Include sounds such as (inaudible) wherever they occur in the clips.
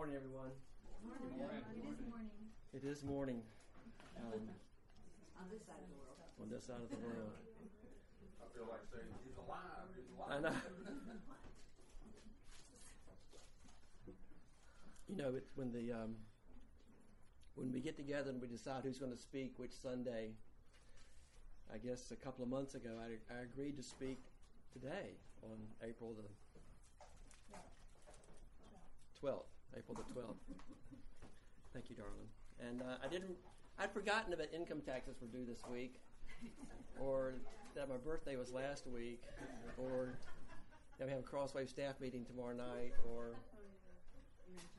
morning, everyone. Morning. It is morning. It is morning um, On this side of the world. on this side of the world. I feel like saying he's alive. He's alive. I know. You know, it's when the um, when we get together and we decide who's going to speak which Sunday. I guess a couple of months ago, I, I agreed to speak today on April the twelfth. April the twelfth. Thank you, darling. And uh, I didn't. I'd forgotten that income taxes were due this week, or that my birthday was last week, or that we have a Crossway staff meeting tomorrow night, or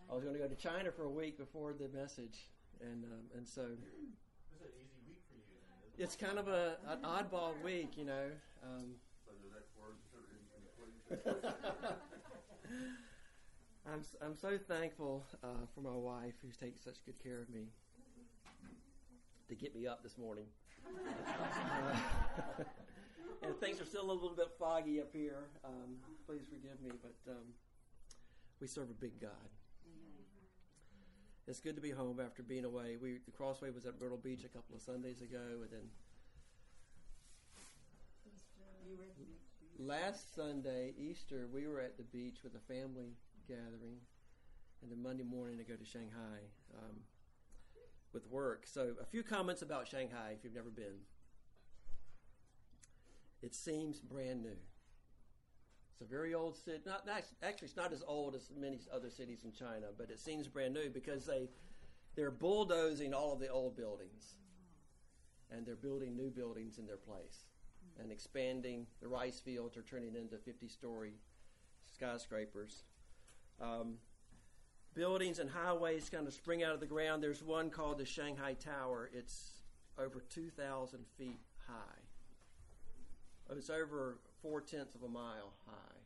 I was going to go to China for a week before the message, and um, and so an easy week for you. Then. it's kind of a an oddball week, you know. Um, So (laughs) I'm I'm so thankful uh, for my wife who's takes such good care of me to get me up this morning. Uh, (laughs) and things are still a little bit foggy up here. Um, please forgive me, but um, we serve a big God. It's good to be home after being away. We the Crossway was at Myrtle Beach a couple of Sundays ago, and then You were at the beach. last Sunday, Easter, we were at the beach with a family gathering, and then Monday morning to go to Shanghai um, with work. So, a few comments about Shanghai if you've never been. It seems brand new. It's a very old city. Not actually, it's not as old as many other cities in China, but it seems brand new because they they're bulldozing all of the old buildings, and they're building new buildings in their place and expanding the rice fields are turning into 50 story skyscrapers. Um, buildings and highways kind of spring out of the ground. There's one called the Shanghai Tower. It's over 2,000 feet high. It's over four tenths of a mile high.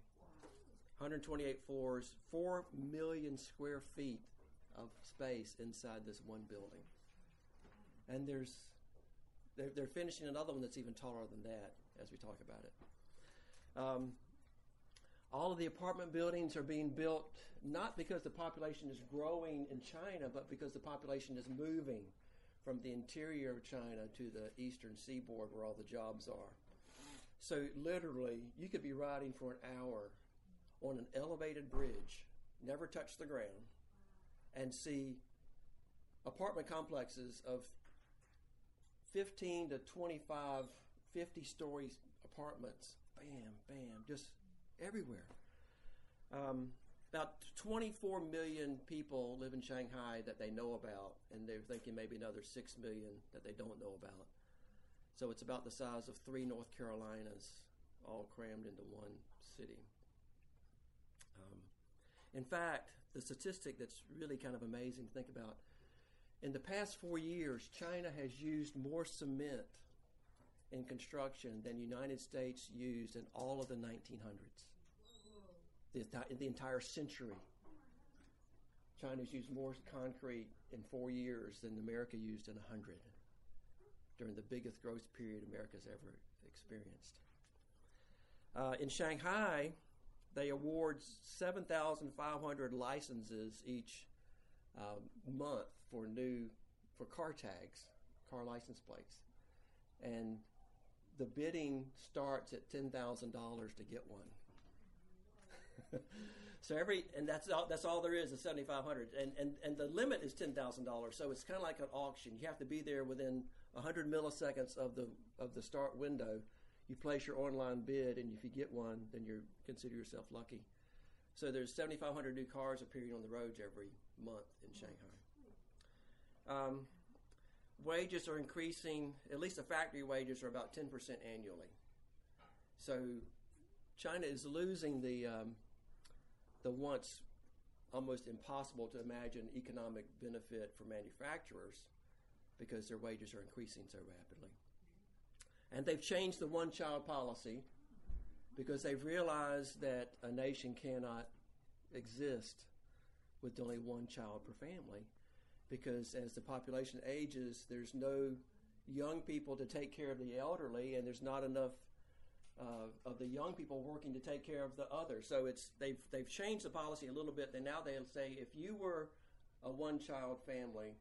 128 floors, 4 million square feet of space inside this one building. And there's they're, they're finishing another one that's even taller than that as we talk about it. Um, all of the apartment buildings are being built not because the population is growing in China, but because the population is moving from the interior of China to the eastern seaboard where all the jobs are. So, literally, you could be riding for an hour on an elevated bridge, never touch the ground, and see apartment complexes of 15 to 25, 50 story apartments. Bam, bam, just everywhere. Um, about 24 million people live in Shanghai that they know about, and they're thinking maybe another 6 million that they don't know about. So it's about the size of three North Carolinas all crammed into one city. Um, in fact, the statistic that's really kind of amazing to think about in the past four years, China has used more cement in construction than the United States used in all of the 1900s. The, the entire century. China's used more concrete in four years than America used in 100 during the biggest growth period America's ever experienced. Uh, in Shanghai, they award 7,500 licenses each um, month for new for car tags, car license plates, and the bidding starts at ten thousand dollars to get one. (laughs) so every and that's all that's all there is is seventy five hundred, and and and the limit is ten thousand dollars. So it's kind of like an auction. You have to be there within hundred milliseconds of the of the start window. You place your online bid, and if you get one, then you consider yourself lucky. So there's 7,500 new cars appearing on the roads every month in Shanghai. Um, wages are increasing. At least the factory wages are about 10% annually. So China is losing the um, the once almost impossible to imagine economic benefit for manufacturers because their wages are increasing so rapidly. And they've changed the one child policy because they've realized that a nation cannot exist with only one child per family. Because as the population ages, there's no young people to take care of the elderly, and there's not enough uh, of the young people working to take care of the others. So it's they've they've changed the policy a little bit. And now they'll say if you were a one-child family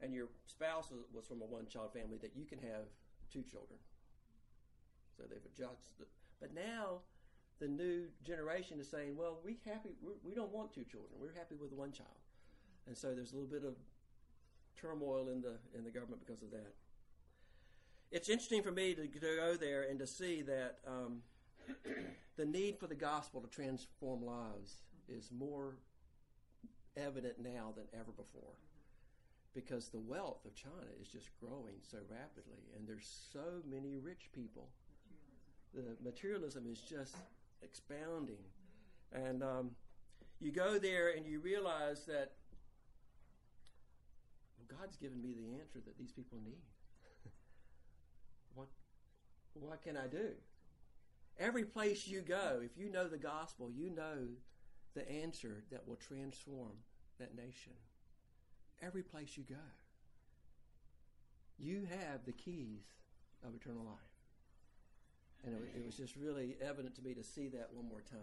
and your spouse was from a one-child family, that you can have two children. So they've adjusted. But now the new generation is saying, well, we happy we do not want two children. We're happy with one child. And so there's a little bit of turmoil in the in the government because of that. It's interesting for me to, to go there and to see that um, (clears throat) the need for the gospel to transform lives is more evident now than ever before because the wealth of China is just growing so rapidly, and there's so many rich people. The materialism is just expounding, and um, you go there and you realize that God's given me the answer that these people need. (laughs) what what can I do? Every place you go, if you know the gospel, you know the answer that will transform that nation every place you go. You have the keys of eternal life. And it, it was just really evident to me to see that one more time.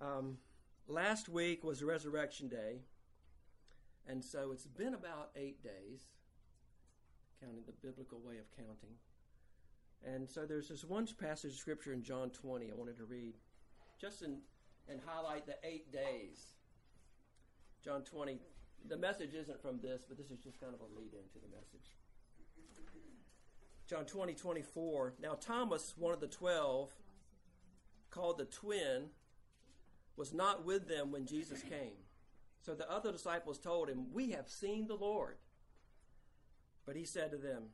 Um, last week was Resurrection Day, and so it's been about eight days, counting the biblical way of counting. And so there's this one passage of scripture in John 20 I wanted to read, just in, and highlight the eight days. John 20, the message isn't from this, but this is just kind of a lead into the message. John 20, 24. Now, Thomas, one of the twelve, called the twin, was not with them when Jesus came. So the other disciples told him, We have seen the Lord. But he said to them,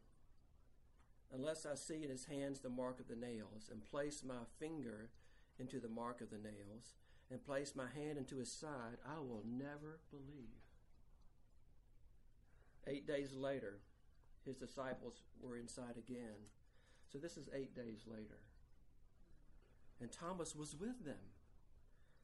Unless I see in his hands the mark of the nails, and place my finger into the mark of the nails, and place my hand into his side, I will never believe. Eight days later, his disciples were inside again. So this is eight days later. And Thomas was with them.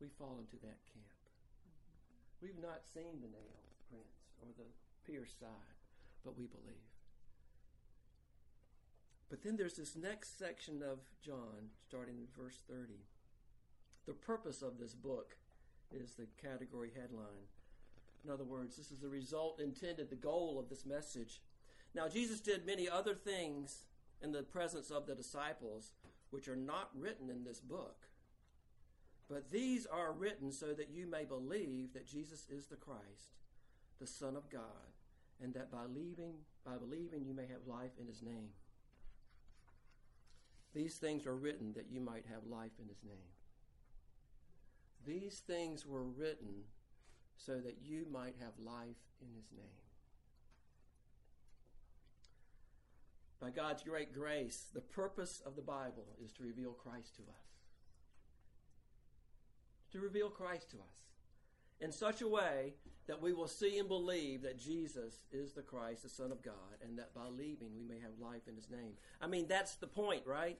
We fall into that camp. We've not seen the nail prints or the pierced side, but we believe. But then there's this next section of John, starting in verse 30. The purpose of this book is the category headline. In other words, this is the result intended, the goal of this message. Now, Jesus did many other things in the presence of the disciples, which are not written in this book. But these are written so that you may believe that Jesus is the Christ, the Son of God, and that by believing, by believing you may have life in his name. These things are written that you might have life in his name. These things were written so that you might have life in his name. By God's great grace, the purpose of the Bible is to reveal Christ to us. To reveal Christ to us in such a way that we will see and believe that Jesus is the Christ, the Son of God, and that by believing we may have life in his name. I mean, that's the point, right?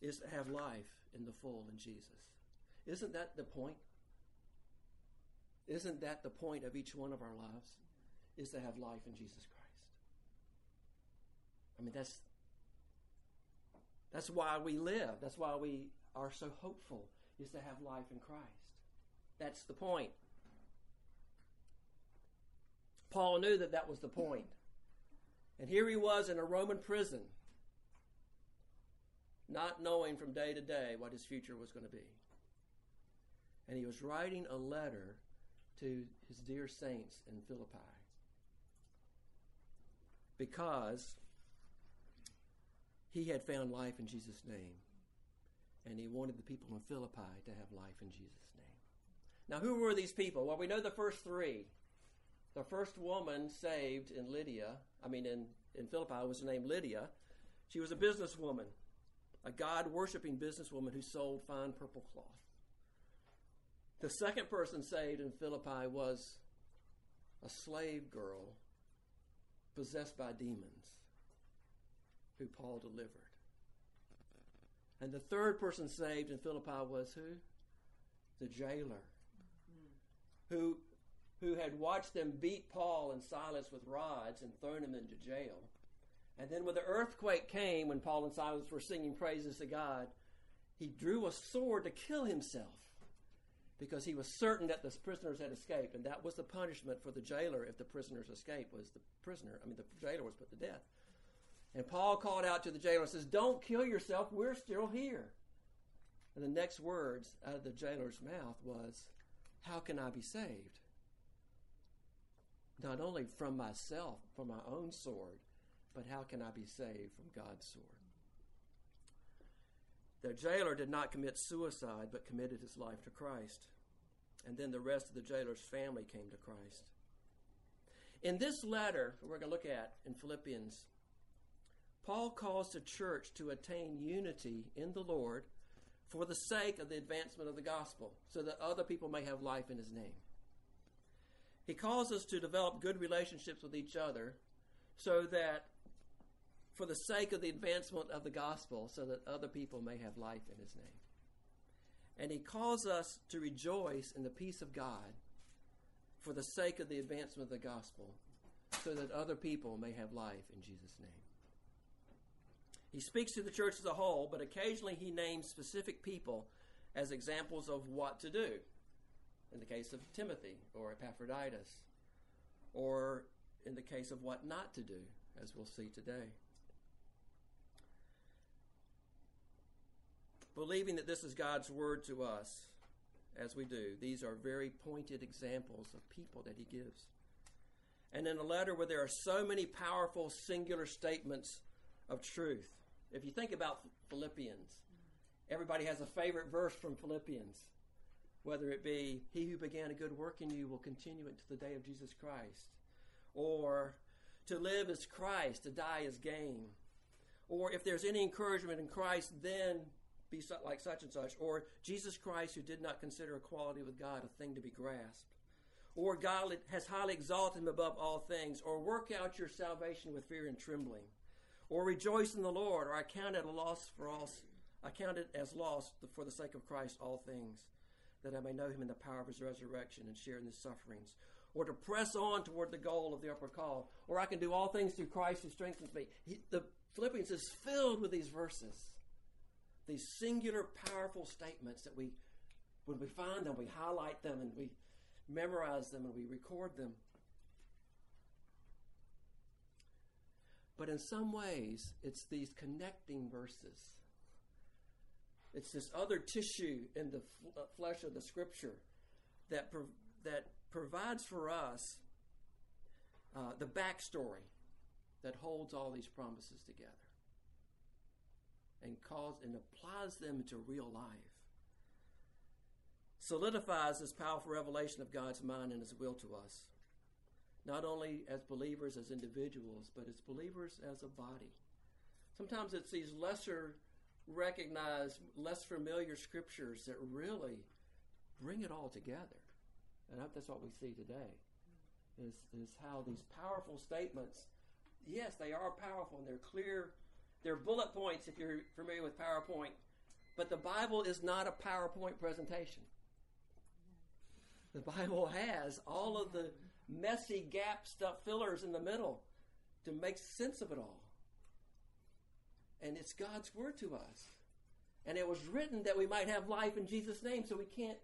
Is to have life in the full in Jesus. Isn't that the point? Isn't that the point of each one of our lives? Is to have life in Jesus Christ. I mean, that's that's why we live. That's why we are so hopeful, is to have life in Christ. That's the point. Paul knew that that was the point. And here he was in a Roman prison, not knowing from day to day what his future was going to be. And he was writing a letter to his dear saints in Philippi because he had found life in Jesus' name and he wanted the people in Philippi to have life in Jesus' name. Now, who were these people? Well, we know the first three. The first woman saved in Lydia, I mean, in, in Philippi, was named Lydia. She was a businesswoman, a God worshiping businesswoman who sold fine purple cloth. The second person saved in Philippi was a slave girl possessed by demons who Paul delivered. And the third person saved in Philippi was who? The jailer who, who had watched them beat Paul and Silas with rods and thrown them into jail. And then when the earthquake came, when Paul and Silas were singing praises to God, he drew a sword to kill himself because he was certain that the prisoners had escaped. And that was the punishment for the jailer if the prisoners escaped, was the prisoner, I mean, the jailer was put to death. And Paul called out to the jailer and says, Don't kill yourself, we're still here. And the next words out of the jailer's mouth was, How can I be saved? Not only from myself, from my own sword, but how can I be saved from God's sword? The jailer did not commit suicide, but committed his life to Christ. And then the rest of the jailer's family came to Christ. In this letter, we're going to look at in Philippians, Paul calls the church to attain unity in the Lord for the sake of the advancement of the gospel, so that other people may have life in his name. He calls us to develop good relationships with each other so that for the sake of the advancement of the gospel, so that other people may have life in his name. And he calls us to rejoice in the peace of God for the sake of the advancement of the gospel, so that other people may have life in Jesus' name. He speaks to the church as a whole, but occasionally he names specific people as examples of what to do. In the case of Timothy or Epaphroditus, or in the case of what not to do, as we'll see today. Believing that this is God's word to us, as we do, these are very pointed examples of people that he gives. And in a letter where there are so many powerful singular statements of truth, if you think about Philippians, everybody has a favorite verse from Philippians, whether it be, He who began a good work in you will continue it to the day of Jesus Christ, or to live is Christ, to die is gain, or if there's any encouragement in Christ, then be like such and such, or Jesus Christ who did not consider equality with God a thing to be grasped, or God has highly exalted him above all things, or work out your salvation with fear and trembling or rejoice in the Lord, or I count it a loss for all, I count it as loss for the sake of Christ all things, that I may know him in the power of his resurrection and share in his sufferings, or to press on toward the goal of the upper call, or I can do all things through Christ who strengthens me. He, the Philippians is filled with these verses, these singular, powerful statements that we, when we find them, we highlight them and we memorize them and we record them. But in some ways, it's these connecting verses. It's this other tissue in the uh, flesh of the scripture that, that provides for us uh, the backstory that holds all these promises together and calls and applies them to real life. Solidifies this powerful revelation of God's mind and His will to us not only as believers, as individuals, but as believers as a body. Sometimes it's these lesser recognized, less familiar scriptures that really bring it all together. And I hope that's what we see today. Is, is how these powerful statements, yes, they are powerful and they're clear. They're bullet points if you're familiar with PowerPoint. But the Bible is not a PowerPoint presentation. The Bible has all of the messy gap stuff fillers in the middle to make sense of it all. And it's God's word to us. And it was written that we might have life in Jesus' name, so we can't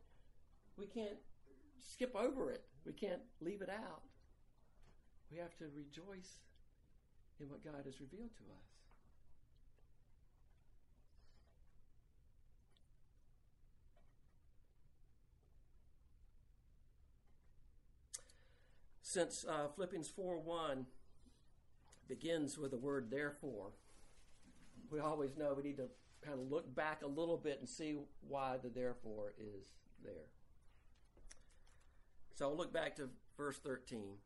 we can't skip over it. We can't leave it out. We have to rejoice in what God has revealed to us. Since uh, Philippians 4 1 begins with the word therefore, we always know we need to kind of look back a little bit and see why the therefore is there. So I'll look back to verse 13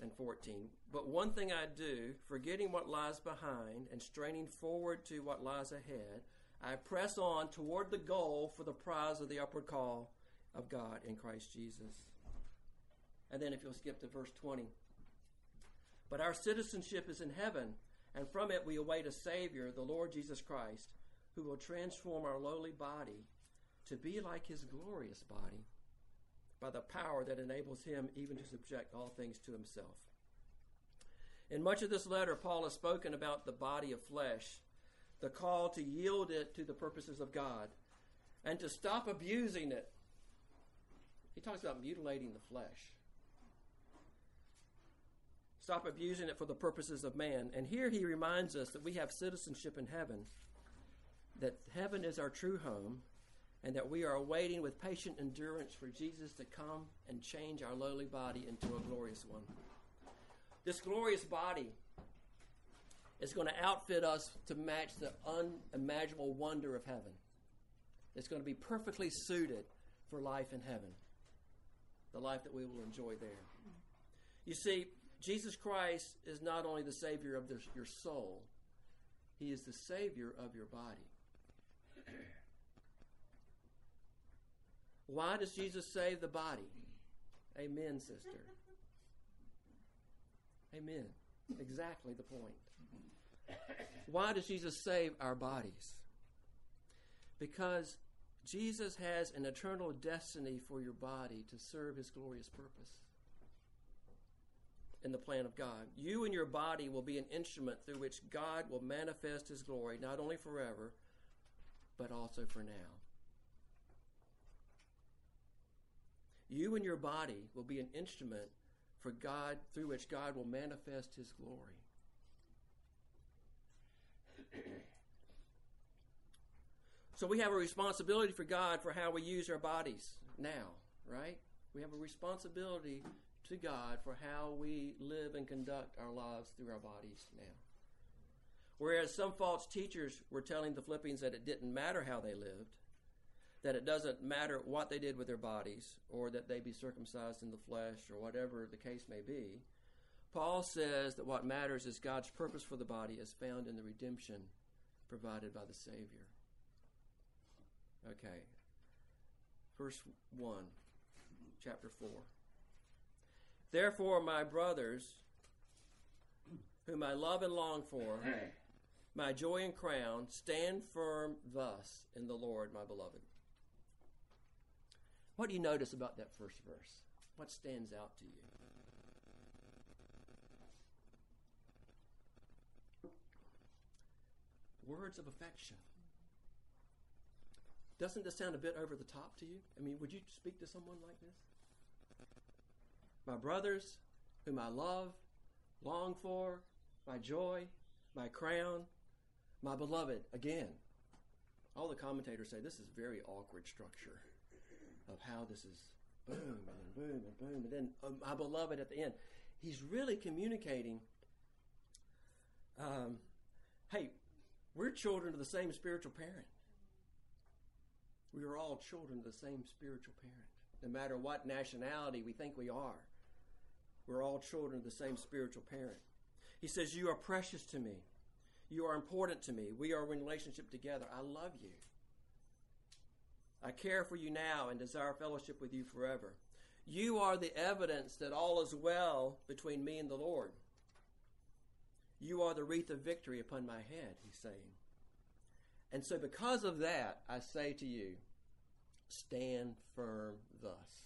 and 14. But one thing I do, forgetting what lies behind and straining forward to what lies ahead, I press on toward the goal for the prize of the upward call of God in Christ Jesus. And then if you'll skip to verse 20. But our citizenship is in heaven, and from it we await a Savior, the Lord Jesus Christ, who will transform our lowly body to be like his glorious body by the power that enables him even to subject all things to himself. In much of this letter, Paul has spoken about the body of flesh, the call to yield it to the purposes of God, and to stop abusing it. He talks about mutilating the flesh. Stop abusing it for the purposes of man. And here he reminds us that we have citizenship in heaven, that heaven is our true home, and that we are awaiting with patient endurance for Jesus to come and change our lowly body into a glorious one. This glorious body is going to outfit us to match the unimaginable wonder of heaven. It's going to be perfectly suited for life in heaven, the life that we will enjoy there. You see, Jesus Christ is not only the Savior of the, your soul, He is the Savior of your body. Why does Jesus save the body? Amen, sister. Amen. Exactly the point. Why does Jesus save our bodies? Because Jesus has an eternal destiny for your body to serve his glorious purpose in the plan of God. You and your body will be an instrument through which God will manifest his glory, not only forever, but also for now. You and your body will be an instrument for God through which God will manifest his glory. (clears throat) so we have a responsibility for God for how we use our bodies now, right? We have a responsibility to God for how we live and conduct our lives through our bodies now. Whereas some false teachers were telling the Philippians that it didn't matter how they lived, that it doesn't matter what they did with their bodies, or that they be circumcised in the flesh, or whatever the case may be, Paul says that what matters is God's purpose for the body is found in the redemption provided by the Savior. Okay. Verse 1, chapter 4. Therefore, my brothers, whom I love and long for, my joy and crown, stand firm thus in the Lord, my beloved. What do you notice about that first verse? What stands out to you? Words of affection. Doesn't this sound a bit over the top to you? I mean, would you speak to someone like this? My brothers, whom I love, long for, my joy, my crown, my beloved. Again, all the commentators say this is very awkward structure of how this is boom and boom and boom and then um, my beloved at the end. He's really communicating. Um, hey, we're children of the same spiritual parent. We are all children of the same spiritual parent, no matter what nationality we think we are. We're all children of the same spiritual parent. He says, You are precious to me. You are important to me. We are in relationship together. I love you. I care for you now and desire fellowship with you forever. You are the evidence that all is well between me and the Lord. You are the wreath of victory upon my head, he's saying. And so, because of that, I say to you, stand firm thus.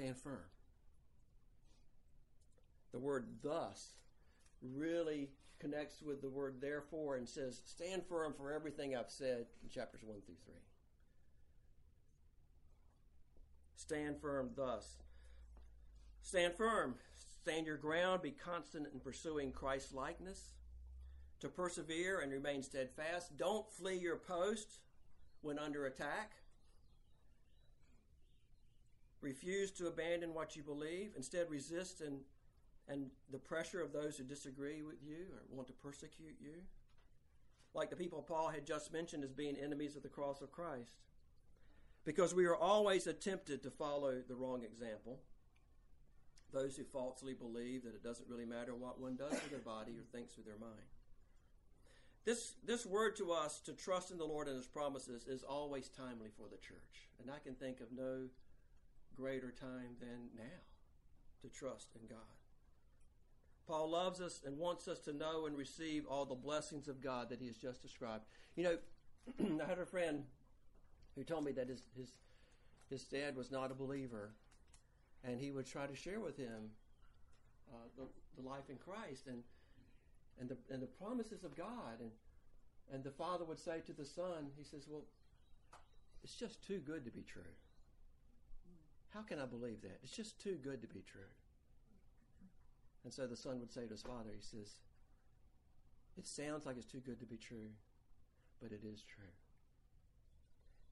Stand firm. The word thus really connects with the word therefore and says, stand firm for everything I've said in chapters 1 through 3. Stand firm thus. Stand firm. Stand your ground. Be constant in pursuing Christ's likeness. To persevere and remain steadfast. Don't flee your post when under attack. Refuse to abandon what you believe. Instead, resist and and the pressure of those who disagree with you or want to persecute you. Like the people Paul had just mentioned as being enemies of the cross of Christ. Because we are always tempted to follow the wrong example. Those who falsely believe that it doesn't really matter what one does with their body or thinks with their mind. This, this word to us to trust in the Lord and His promises is always timely for the church. And I can think of no greater time than now to trust in God. Paul loves us and wants us to know and receive all the blessings of God that he has just described. You know, (clears throat) I had a friend who told me that his, his, his dad was not a believer, and he would try to share with him uh, the, the life in Christ and, and, the, and the promises of God. And, and the father would say to the son, he says, Well, it's just too good to be true. How can I believe that? It's just too good to be true. And so the son would say to his father, he says, It sounds like it's too good to be true, but it is true.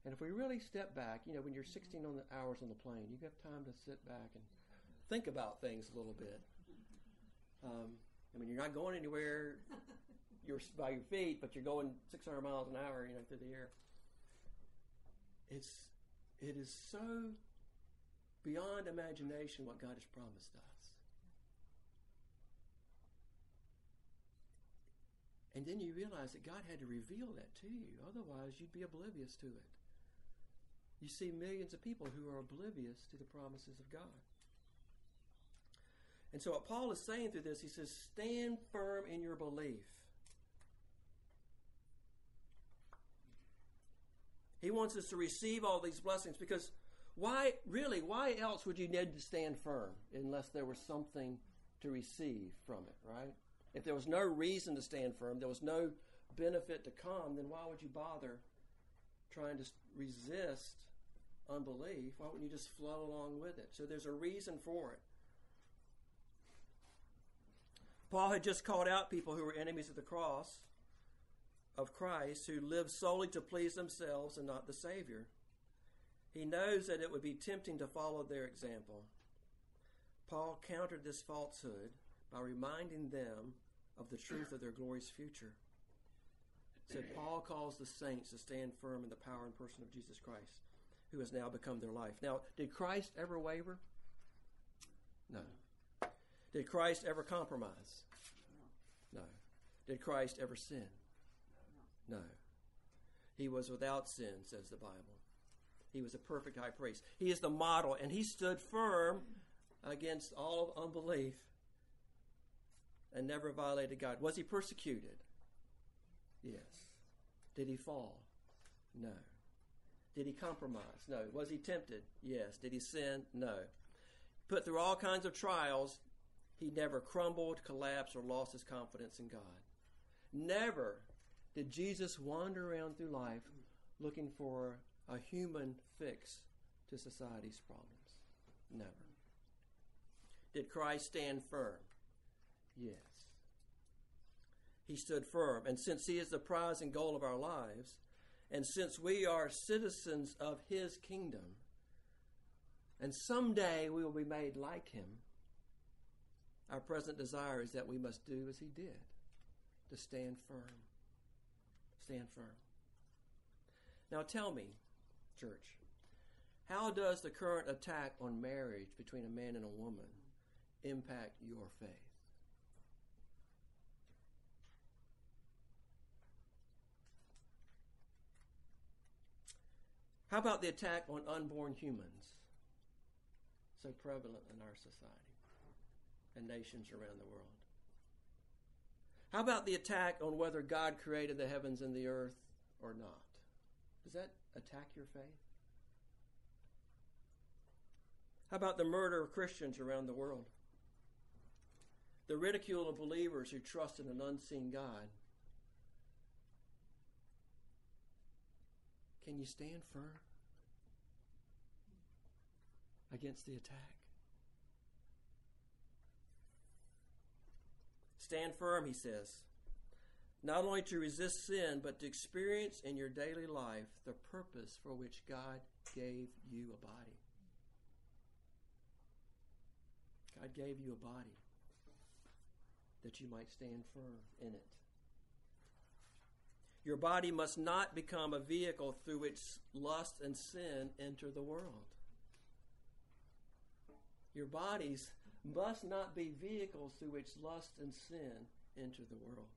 And if we really step back, you know, when you're 16 on the hours on the plane, you have time to sit back and think about things a little bit. Um, I mean, you're not going anywhere. You're by your feet, but you're going 600 miles an hour, you know, through the air. It's it is so beyond imagination what God has promised us. And then you realize that God had to reveal that to you. Otherwise, you'd be oblivious to it. You see millions of people who are oblivious to the promises of God. And so, what Paul is saying through this, he says, stand firm in your belief. He wants us to receive all these blessings because why, really, why else would you need to stand firm unless there was something to receive from it, right? If there was no reason to stand firm, there was no benefit to come, then why would you bother trying to resist unbelief? Why wouldn't you just flow along with it? So there's a reason for it. Paul had just called out people who were enemies of the cross of Christ who lived solely to please themselves and not the Savior. He knows that it would be tempting to follow their example. Paul countered this falsehood by reminding them of the truth of their glorious future. Said Paul calls the saints to stand firm in the power and person of Jesus Christ, who has now become their life. Now, did Christ ever waver? No. Did Christ ever compromise? No. Did Christ ever sin? No. He was without sin, says the Bible. He was a perfect high priest. He is the model, and he stood firm against all unbelief and never violated God. Was he persecuted? Yes. Did he fall? No. Did he compromise? No. Was he tempted? Yes. Did he sin? No. Put through all kinds of trials, he never crumbled, collapsed, or lost his confidence in God. Never did Jesus wander around through life looking for a human fix to society's problems. Never. Did Christ stand firm? Yes. He stood firm. And since He is the prize and goal of our lives, and since we are citizens of His kingdom, and someday we will be made like Him, our present desire is that we must do as He did to stand firm. Stand firm. Now tell me, church, how does the current attack on marriage between a man and a woman impact your faith? How about the attack on unborn humans? So prevalent in our society and nations around the world. How about the attack on whether God created the heavens and the earth or not? Does that attack your faith? How about the murder of Christians around the world? The ridicule of believers who trust in an unseen God? Can you stand firm against the attack? Stand firm, he says. Not only to resist sin, but to experience in your daily life the purpose for which God gave you a body. God gave you a body that you might stand firm in it. Your body must not become a vehicle through which lust and sin enter the world. Your bodies must not be vehicles through which lust and sin enter the world.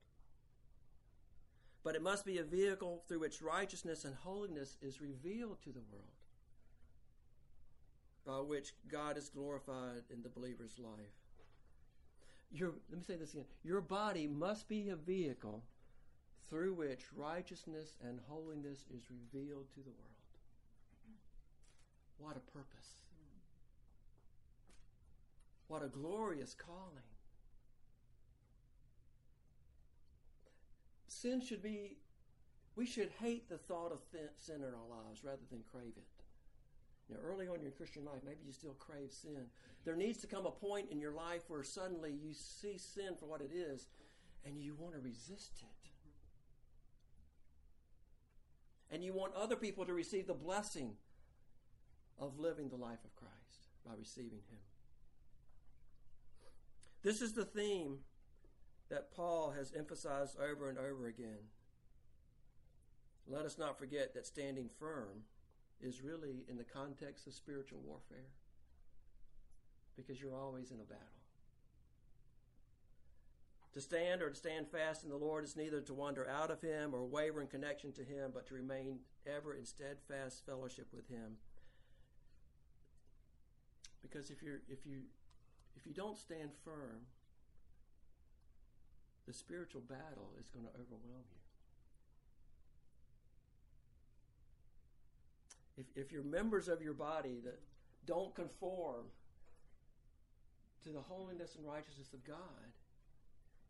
But it must be a vehicle through which righteousness and holiness is revealed to the world, by which God is glorified in the believer's life. Your, let me say this again. Your body must be a vehicle through which righteousness and holiness is revealed to the world. What a purpose. What a glorious calling. Sin should be, we should hate the thought of sin in our lives rather than crave it. Now, early on in your Christian life, maybe you still crave sin. There needs to come a point in your life where suddenly you see sin for what it is and you want to resist it. And you want other people to receive the blessing of living the life of Christ by receiving Him. This is the theme that Paul has emphasized over and over again. Let us not forget that standing firm is really in the context of spiritual warfare because you're always in a battle. To stand or to stand fast in the Lord is neither to wander out of Him or waver in connection to Him, but to remain ever in steadfast fellowship with Him. Because if you're if you if you don't stand firm, the spiritual battle is going to overwhelm you. If, if you're members of your body that don't conform to the holiness and righteousness of God,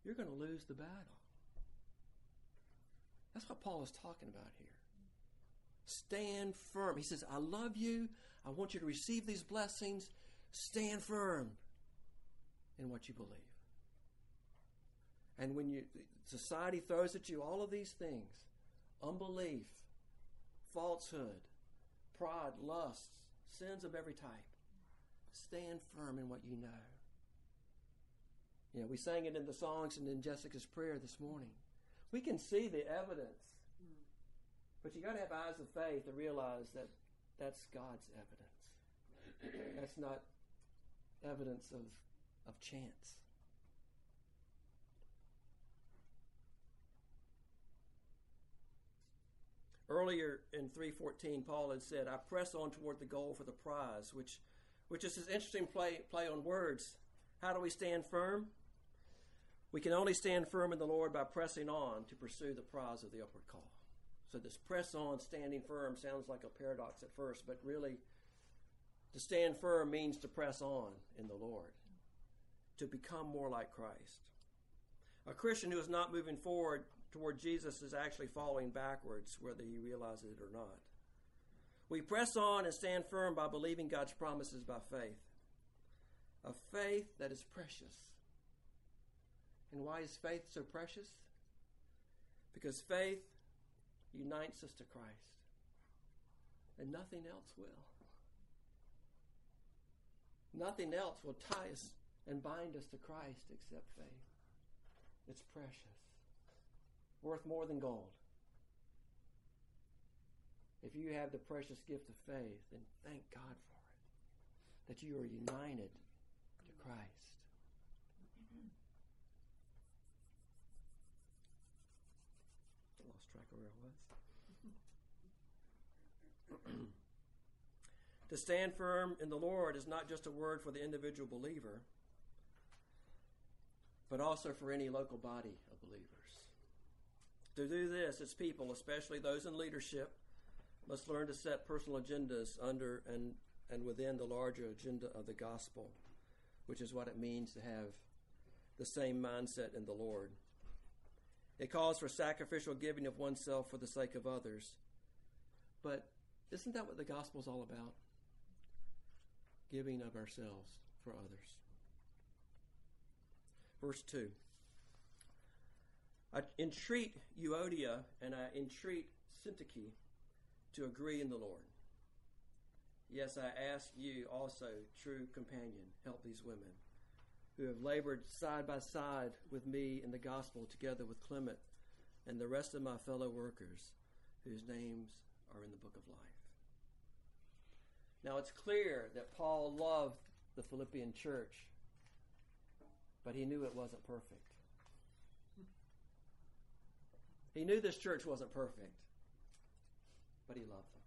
you're going to lose the battle. That's what Paul is talking about here. Stand firm. He says, I love you. I want you to receive these blessings. Stand firm in what you believe. And when you society throws at you all of these things, unbelief, falsehood, pride, lusts, sins of every type, stand firm in what you know. You know, we sang it in the songs and in Jessica's prayer this morning. We can see the evidence, but you got to have eyes of faith to realize that that's God's evidence. that's not evidence of, of chance. Earlier in 3:14, Paul had said, "I press on toward the goal for the prize," which, which is an interesting play play on words. How do we stand firm? We can only stand firm in the Lord by pressing on to pursue the prize of the upward call. So this press on, standing firm sounds like a paradox at first, but really, to stand firm means to press on in the Lord, to become more like Christ. A Christian who is not moving forward toward Jesus is actually falling backwards, whether he realizes it or not. We press on and stand firm by believing God's promises by faith. A faith that is precious. And why is faith so precious? Because faith unites us to Christ, and nothing else will. Nothing else will tie us and bind us to Christ except faith. It's precious worth more than gold. If you have the precious gift of faith, then thank God for it. That you are united to Christ. I lost track of where I was. (clears throat) to stand firm in the Lord is not just a word for the individual believer, but also for any local body of believers. To do this, its people, especially those in leadership, must learn to set personal agendas under and, and within the larger agenda of the gospel, which is what it means to have the same mindset in the Lord. It calls for sacrificial giving of oneself for the sake of others. But isn't that what the gospel is all about? Giving of ourselves for others. Verse 2. I entreat Euodia and I entreat Syntyche to agree in the Lord. Yes, I ask you also, true companion, help these women who have labored side by side with me in the gospel together with Clement, and the rest of my fellow workers whose names are in the book of life. Now it's clear that Paul loved the Philippian church, but he knew it wasn't perfect. He knew this church wasn't perfect, but he loved them.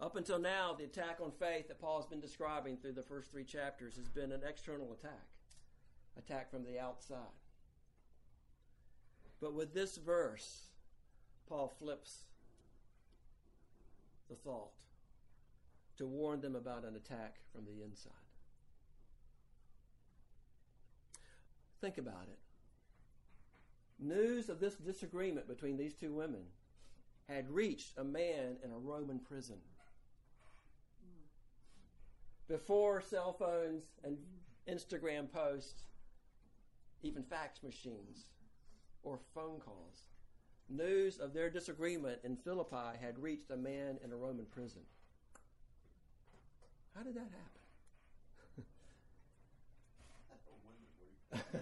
Up until now, the attack on faith that Paul has been describing through the first three chapters has been an external attack, attack from the outside. But with this verse, Paul flips the thought to warn them about an attack from the inside. Think about it. News of this disagreement between these two women had reached a man in a Roman prison. Before cell phones and Instagram posts, even fax machines or phone calls, news of their disagreement in Philippi had reached a man in a Roman prison. How did that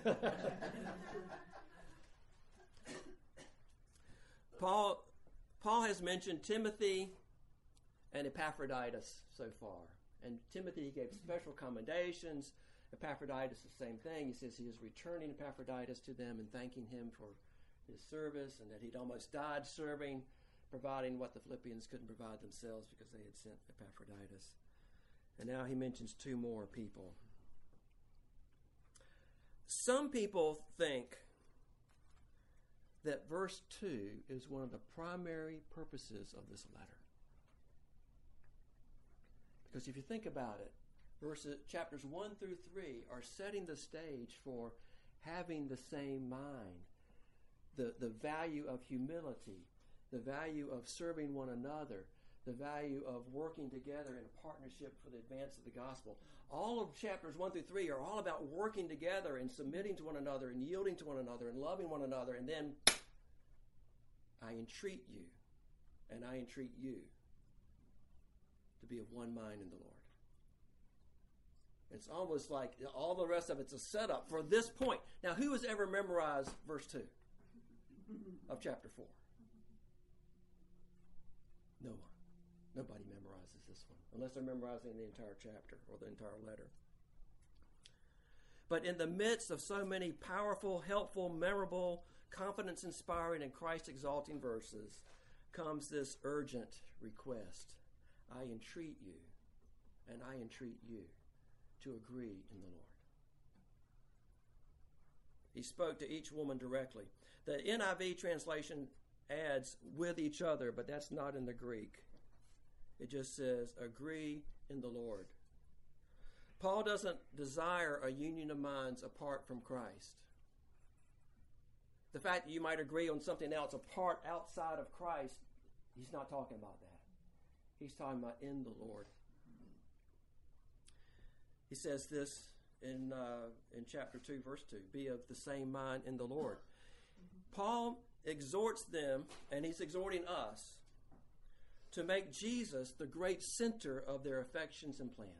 happen? (laughs) (laughs) Paul, Paul has mentioned Timothy and Epaphroditus so far. And Timothy, he gave special commendations. Epaphroditus, the same thing. He says he is returning Epaphroditus to them and thanking him for his service and that he'd almost died serving, providing what the Philippians couldn't provide themselves because they had sent Epaphroditus. And now he mentions two more people. Some people think that verse 2 is one of the primary purposes of this letter. Because if you think about it, verses chapters 1 through 3 are setting the stage for having the same mind, the, the value of humility, the value of serving one another, the value of working together in a partnership for the advance of the gospel. All of chapters 1 through 3 are all about working together and submitting to one another and yielding to one another and loving one another. And then I entreat you and I entreat you to be of one mind in the Lord. It's almost like all the rest of it's a setup for this point. Now, who has ever memorized verse 2 of chapter 4? No one. Nobody memorizes this one, unless they're memorizing the entire chapter or the entire letter. But in the midst of so many powerful, helpful, memorable, confidence inspiring, and Christ exalting verses comes this urgent request I entreat you, and I entreat you to agree in the Lord. He spoke to each woman directly. The NIV translation adds with each other, but that's not in the Greek. It just says, agree in the Lord. Paul doesn't desire a union of minds apart from Christ. The fact that you might agree on something else apart outside of Christ, he's not talking about that. He's talking about in the Lord. He says this in, uh, in chapter 2, verse 2 be of the same mind in the Lord. Paul exhorts them, and he's exhorting us, to make Jesus the great center of their affections and plans.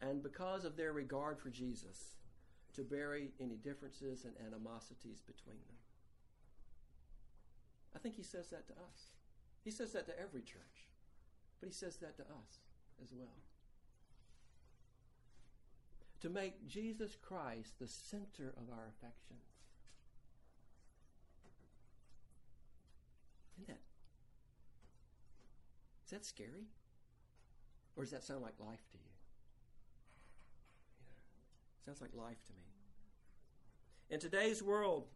And because of their regard for Jesus, to bury any differences and animosities between them. I think he says that to us. He says that to every church, but he says that to us as well. To make Jesus Christ the center of our affections. Isn't that? Is that scary? Or does that sound like life to you? Sounds like life to me. In today's world,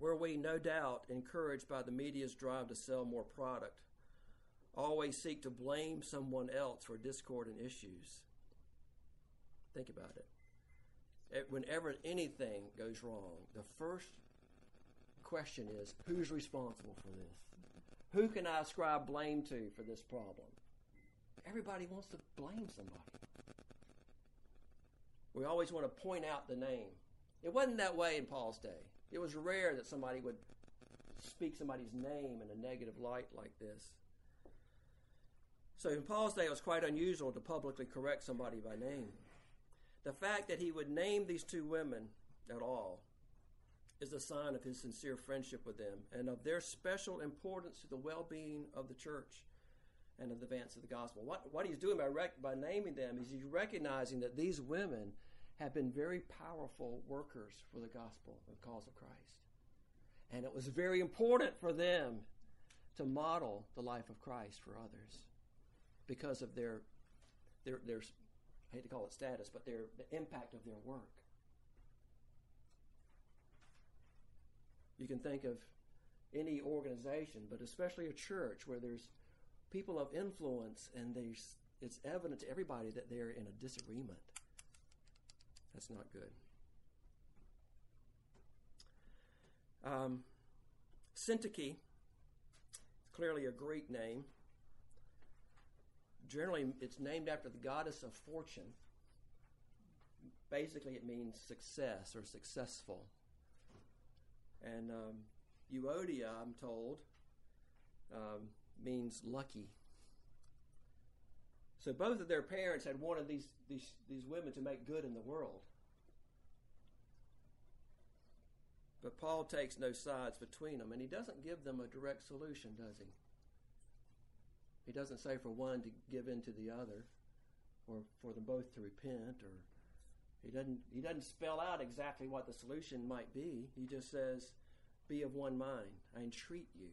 where we, no doubt, encouraged by the media's drive to sell more product, always seek to blame someone else for discord and issues. Think about it. Whenever anything goes wrong, the first question is who's responsible for this? Who can I ascribe blame to for this problem? Everybody wants to blame somebody. We always want to point out the name. It wasn't that way in Paul's day. It was rare that somebody would speak somebody's name in a negative light like this. So in Paul's day, it was quite unusual to publicly correct somebody by name. The fact that he would name these two women at all is a sign of his sincere friendship with them and of their special importance to the well being of the church and of the advance of the gospel. What, what he's doing by, rec- by naming them is he's recognizing that these women have been very powerful workers for the gospel, the cause of Christ. And it was very important for them to model the life of Christ for others because of their, their, their I hate to call it status, but their, the impact of their work. You can think of any organization, but especially a church where there's people of influence and there's, it's evident to everybody that they're in a disagreement. That's not good. Um, Syntyche, clearly a Greek name. Generally, it's named after the goddess of fortune. Basically, it means success or successful. And um, Euodia, I'm told, um, means lucky. So both of their parents had wanted these, these, these women to make good in the world. But Paul takes no sides between them, and he doesn't give them a direct solution, does he? He doesn't say for one to give in to the other, or for them both to repent, or he doesn't he doesn't spell out exactly what the solution might be. He just says, "Be of one mind. I entreat you."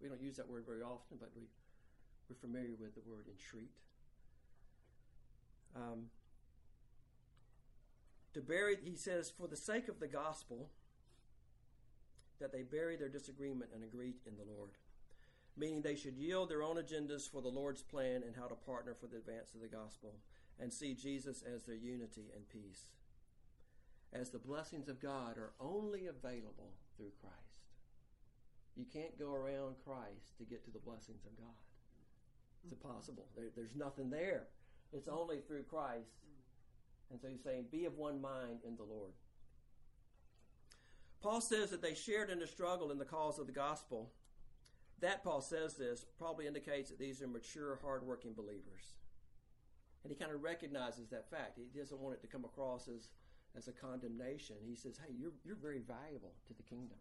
We don't use that word very often, but we we're familiar with the word entreat. Um, to bury, he says, for the sake of the gospel, that they bury their disagreement and agree in the Lord, meaning they should yield their own agendas for the Lord's plan and how to partner for the advance of the gospel and see Jesus as their unity and peace. As the blessings of God are only available through Christ. You can't go around Christ to get to the blessings of God. It's impossible. There, there's nothing there. It's only through Christ. And so he's saying, be of one mind in the Lord. Paul says that they shared in the struggle in the cause of the gospel. That, Paul says this, probably indicates that these are mature, hardworking believers. And he kind of recognizes that fact. He doesn't want it to come across as, as a condemnation. He says, hey, you're, you're very valuable to the kingdom.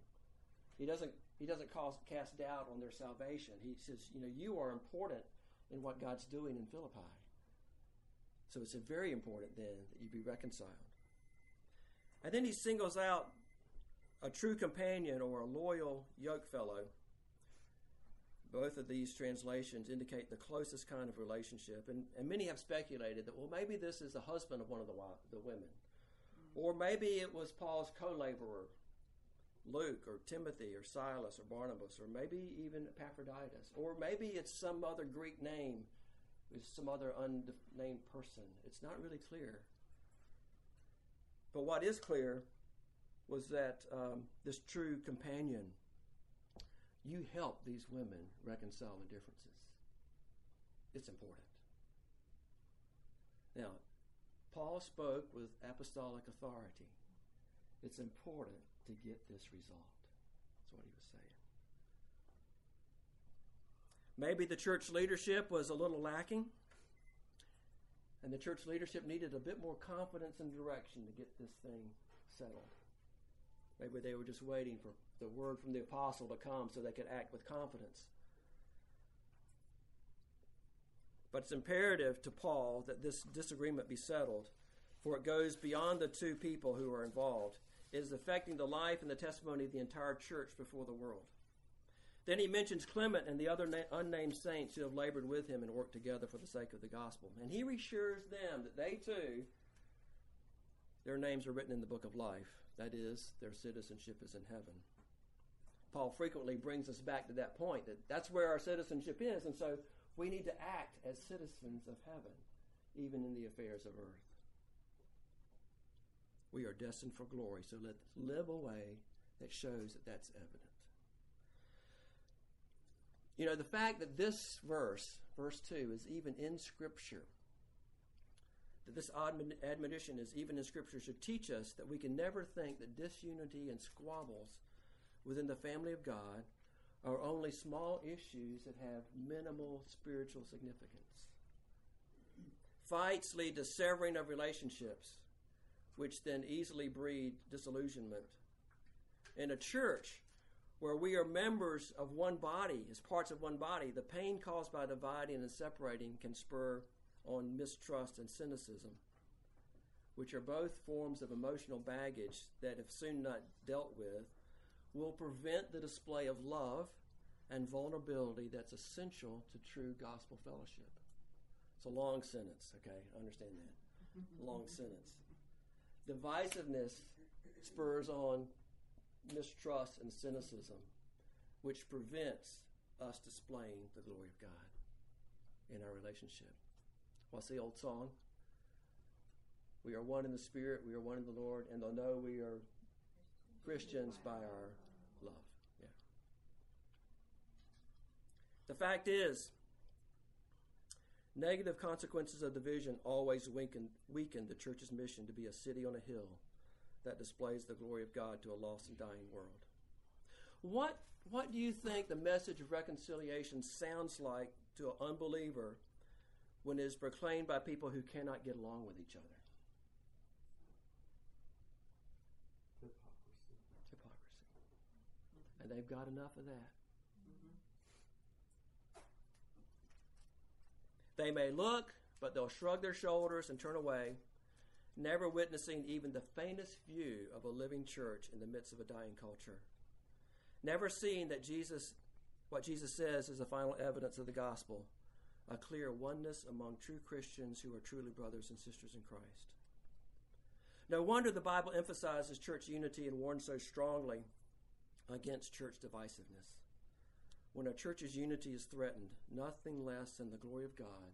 He doesn't, he doesn't cause, cast doubt on their salvation. He says, you know, you are important in what God's doing in Philippi. So it's very important then that you be reconciled. And then he singles out a true companion or a loyal yokefellow. Both of these translations indicate the closest kind of relationship, and, and many have speculated that well, maybe this is the husband of one of the the women, or maybe it was Paul's co-laborer, Luke or Timothy or Silas or Barnabas, or maybe even Epaphroditus, or maybe it's some other Greek name with some other unnamed person. It's not really clear. But what is clear was that um, this true companion, you help these women reconcile the differences. It's important. Now, Paul spoke with apostolic authority. It's important to get this result. That's what he was saying. Maybe the church leadership was a little lacking, and the church leadership needed a bit more confidence and direction to get this thing settled. Maybe they were just waiting for the word from the apostle to come so they could act with confidence. But it's imperative to Paul that this disagreement be settled, for it goes beyond the two people who are involved. It is affecting the life and the testimony of the entire church before the world. Then he mentions Clement and the other na- unnamed saints who have labored with him and worked together for the sake of the gospel. And he reassures them that they too, their names are written in the book of life. That is, their citizenship is in heaven. Paul frequently brings us back to that point that that's where our citizenship is, and so we need to act as citizens of heaven, even in the affairs of earth. We are destined for glory, so let's live a way that shows that that's evident. You know, the fact that this verse, verse 2, is even in Scripture, that this admonition is even in Scripture, should teach us that we can never think that disunity and squabbles within the family of God are only small issues that have minimal spiritual significance. Fights lead to severing of relationships, which then easily breed disillusionment. In a church where we are members of one body, as parts of one body, the pain caused by dividing and separating can spur on mistrust and cynicism, which are both forms of emotional baggage that, if soon not dealt with, will prevent the display of love and vulnerability that's essential to true gospel fellowship. It's a long sentence, okay? Understand that. long (laughs) sentence. Divisiveness spurs on mistrust and cynicism, which prevents us displaying the glory of God in our relationship. What's the old song? We are one in the Spirit, we are one in the Lord, and they'll know we are Christians by our love. Yeah. The fact is, negative consequences of division always weaken, weaken the church's mission to be a city on a hill that displays the glory of God to a lost and dying world. What, what do you think the message of reconciliation sounds like to an unbeliever when it is proclaimed by people who cannot get along with each other? Hypocrisy. Hypocrisy. And they've got enough of that. They may look, but they'll shrug their shoulders and turn away, never witnessing even the faintest view of a living church in the midst of a dying culture. Never seeing that Jesus, what Jesus says is the final evidence of the gospel, a clear oneness among true Christians who are truly brothers and sisters in Christ. No wonder the Bible emphasizes church unity and warns so strongly against church divisiveness. When a church's unity is threatened, nothing less than the glory of God,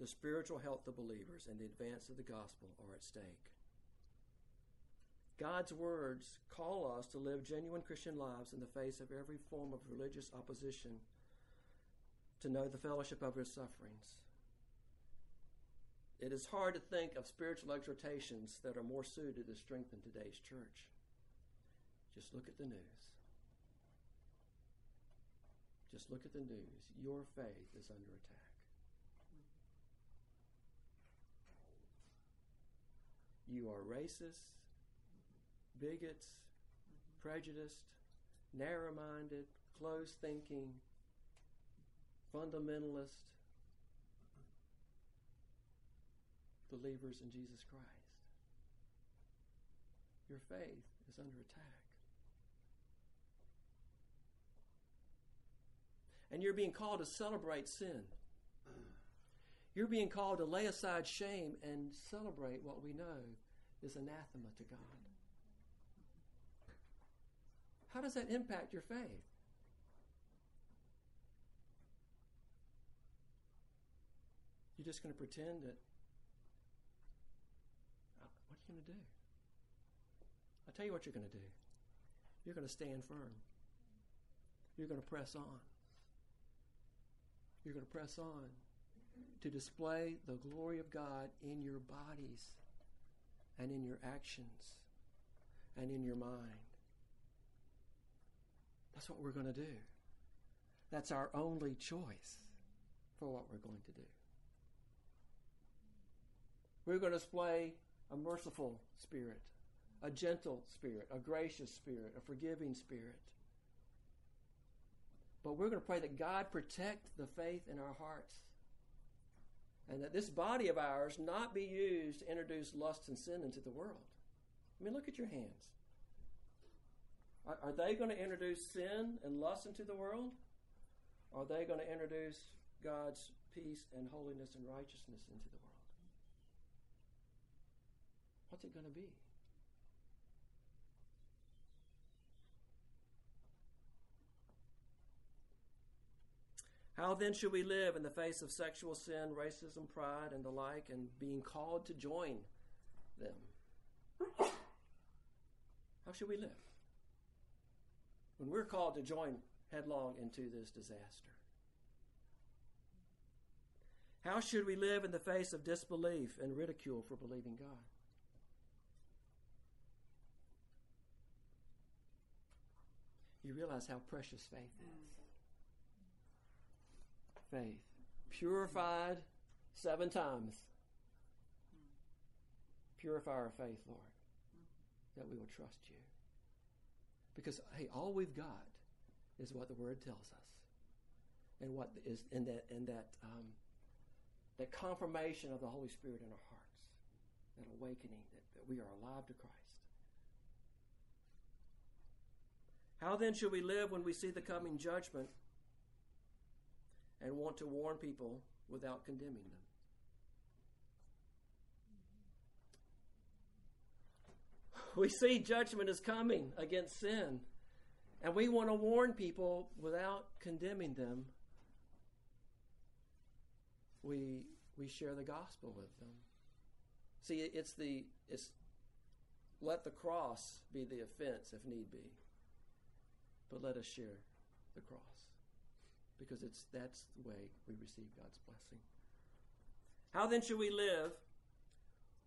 the spiritual health of believers, and the advance of the gospel are at stake. God's words call us to live genuine Christian lives in the face of every form of religious opposition, to know the fellowship of his sufferings. It is hard to think of spiritual exhortations that are more suited to strengthen today's church. Just look at the news. Just look at the news. Your faith is under attack. You are racist, bigots, prejudiced, narrow minded, closed thinking, fundamentalist believers in Jesus Christ. Your faith is under attack. And you're being called to celebrate sin. You're being called to lay aside shame and celebrate what we know is anathema to God. How does that impact your faith? You're just going to pretend that. uh, What are you going to do? I'll tell you what you're going to do. You're going to stand firm. You're going to press on. You're going to press on to display the glory of God in your bodies and in your actions and in your mind. That's what we're going to do. That's our only choice for what we're going to do. We're going to display a merciful spirit, a gentle spirit, a gracious spirit, a forgiving spirit. But we're going to pray that God protect the faith in our hearts and that this body of ours not be used to introduce lust and sin into the world. I mean, look at your hands. Are, are they going to introduce sin and lust into the world? Or are they going to introduce God's peace and holiness and righteousness into the world? What's it going to be? How then should we live in the face of sexual sin, racism, pride, and the like, and being called to join them? How should we live? When we're called to join headlong into this disaster. How should we live in the face of disbelief and ridicule for believing God? You realize how precious faith is. Faith. Purified seven times. Purify our faith, Lord, that we will trust you. Because hey, all we've got is what the Word tells us, and what is in that in that um, that confirmation of the Holy Spirit in our hearts, that awakening that, that we are alive to Christ. How then should we live when we see the coming judgment and want to warn people without condemning them? We see judgment is coming against sin, and we want to warn people without condemning them. We we share the gospel with them. See, it's the it's let the cross be the offense if need be but let us share the cross because it's that's the way we receive God's blessing. How then should we live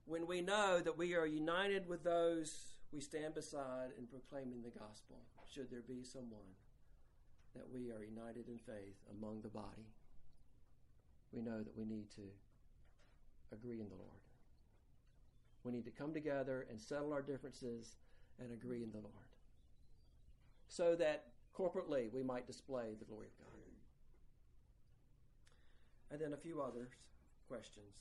when we know that we are united with those we stand beside in proclaiming the gospel? Should there be someone that we are united in faith among the body, we know that we need to agree in the Lord. We need to come together and settle our differences and agree in the Lord so that corporately we might display the glory of God. And then a few other questions.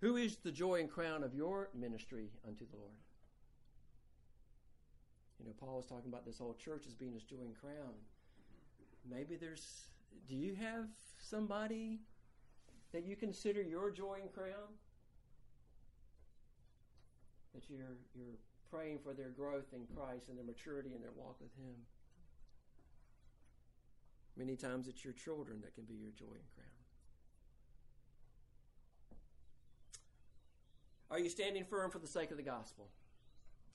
Who is the joy and crown of your ministry unto the Lord? You know, Paul was talking about this whole church as being his joy and crown. Maybe there's, do you have somebody that you consider your joy and crown? That you're, you're praying for their growth in Christ and their maturity in their walk with Him. Many times it's your children that can be your joy and crown. Are you standing firm for the sake of the gospel?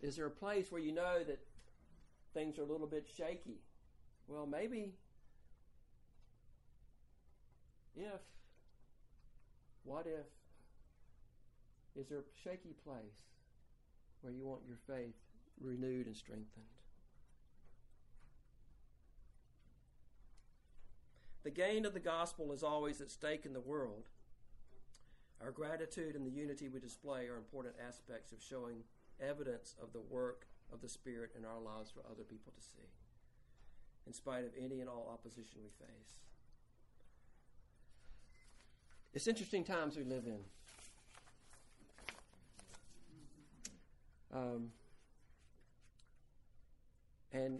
Is there a place where you know that things are a little bit shaky? Well, maybe if, what if, is there a shaky place where you want your faith renewed and strengthened. The gain of the gospel is always at stake in the world. Our gratitude and the unity we display are important aspects of showing evidence of the work of the Spirit in our lives for other people to see, in spite of any and all opposition we face. It's interesting times we live in. Um, and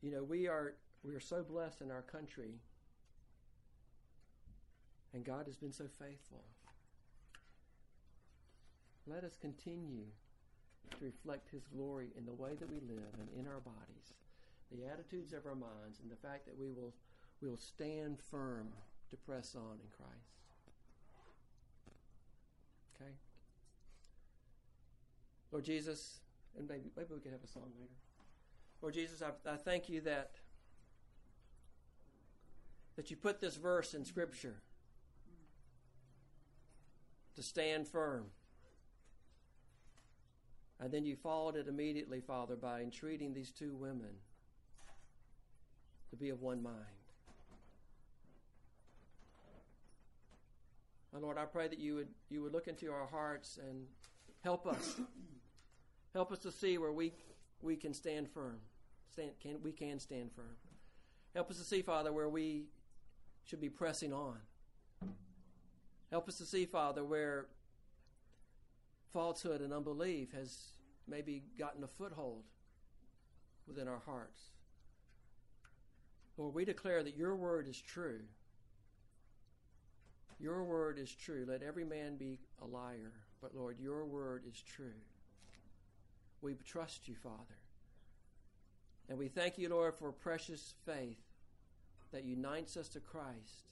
you know we are we are so blessed in our country, and God has been so faithful. Let us continue to reflect His glory in the way that we live and in our bodies, the attitudes of our minds, and the fact that we will we will stand firm to press on in Christ. Okay. Lord Jesus, and maybe, maybe we could have a song later. Lord Jesus, I, I thank you that that you put this verse in Scripture to stand firm. And then you followed it immediately, Father, by entreating these two women to be of one mind. And Lord, I pray that you would you would look into our hearts and help us (coughs) Help us to see where we, we can stand firm. Stand, can, we can stand firm. Help us to see, Father, where we should be pressing on. Help us to see, Father, where falsehood and unbelief has maybe gotten a foothold within our hearts. Lord, we declare that your word is true. Your word is true. Let every man be a liar, but Lord, your word is true. We trust you, Father. And we thank you, Lord, for precious faith that unites us to Christ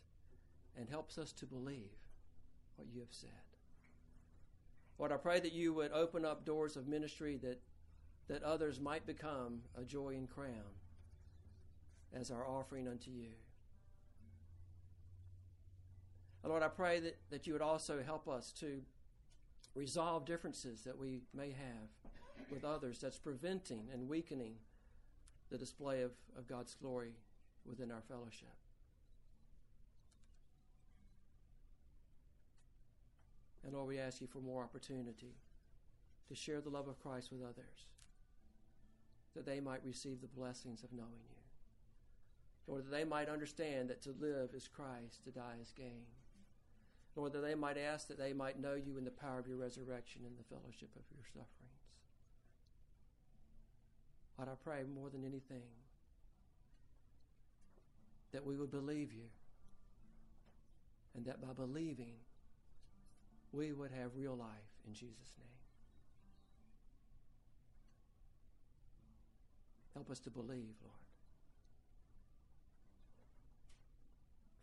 and helps us to believe what you have said. Lord, I pray that you would open up doors of ministry that, that others might become a joy and crown as our offering unto you. And Lord, I pray that, that you would also help us to resolve differences that we may have with others that's preventing and weakening the display of, of God's glory within our fellowship. And Lord, we ask you for more opportunity to share the love of Christ with others. that they might receive the blessings of knowing you. Lord, that they might understand that to live is Christ, to die is gain. Lord, that they might ask that they might know you in the power of your resurrection and the fellowship of your sufferings. Lord, I pray more than anything that we would believe you and that by believing we would have real life in Jesus' name. Help us to believe, Lord.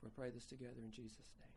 We pray this together in Jesus' name.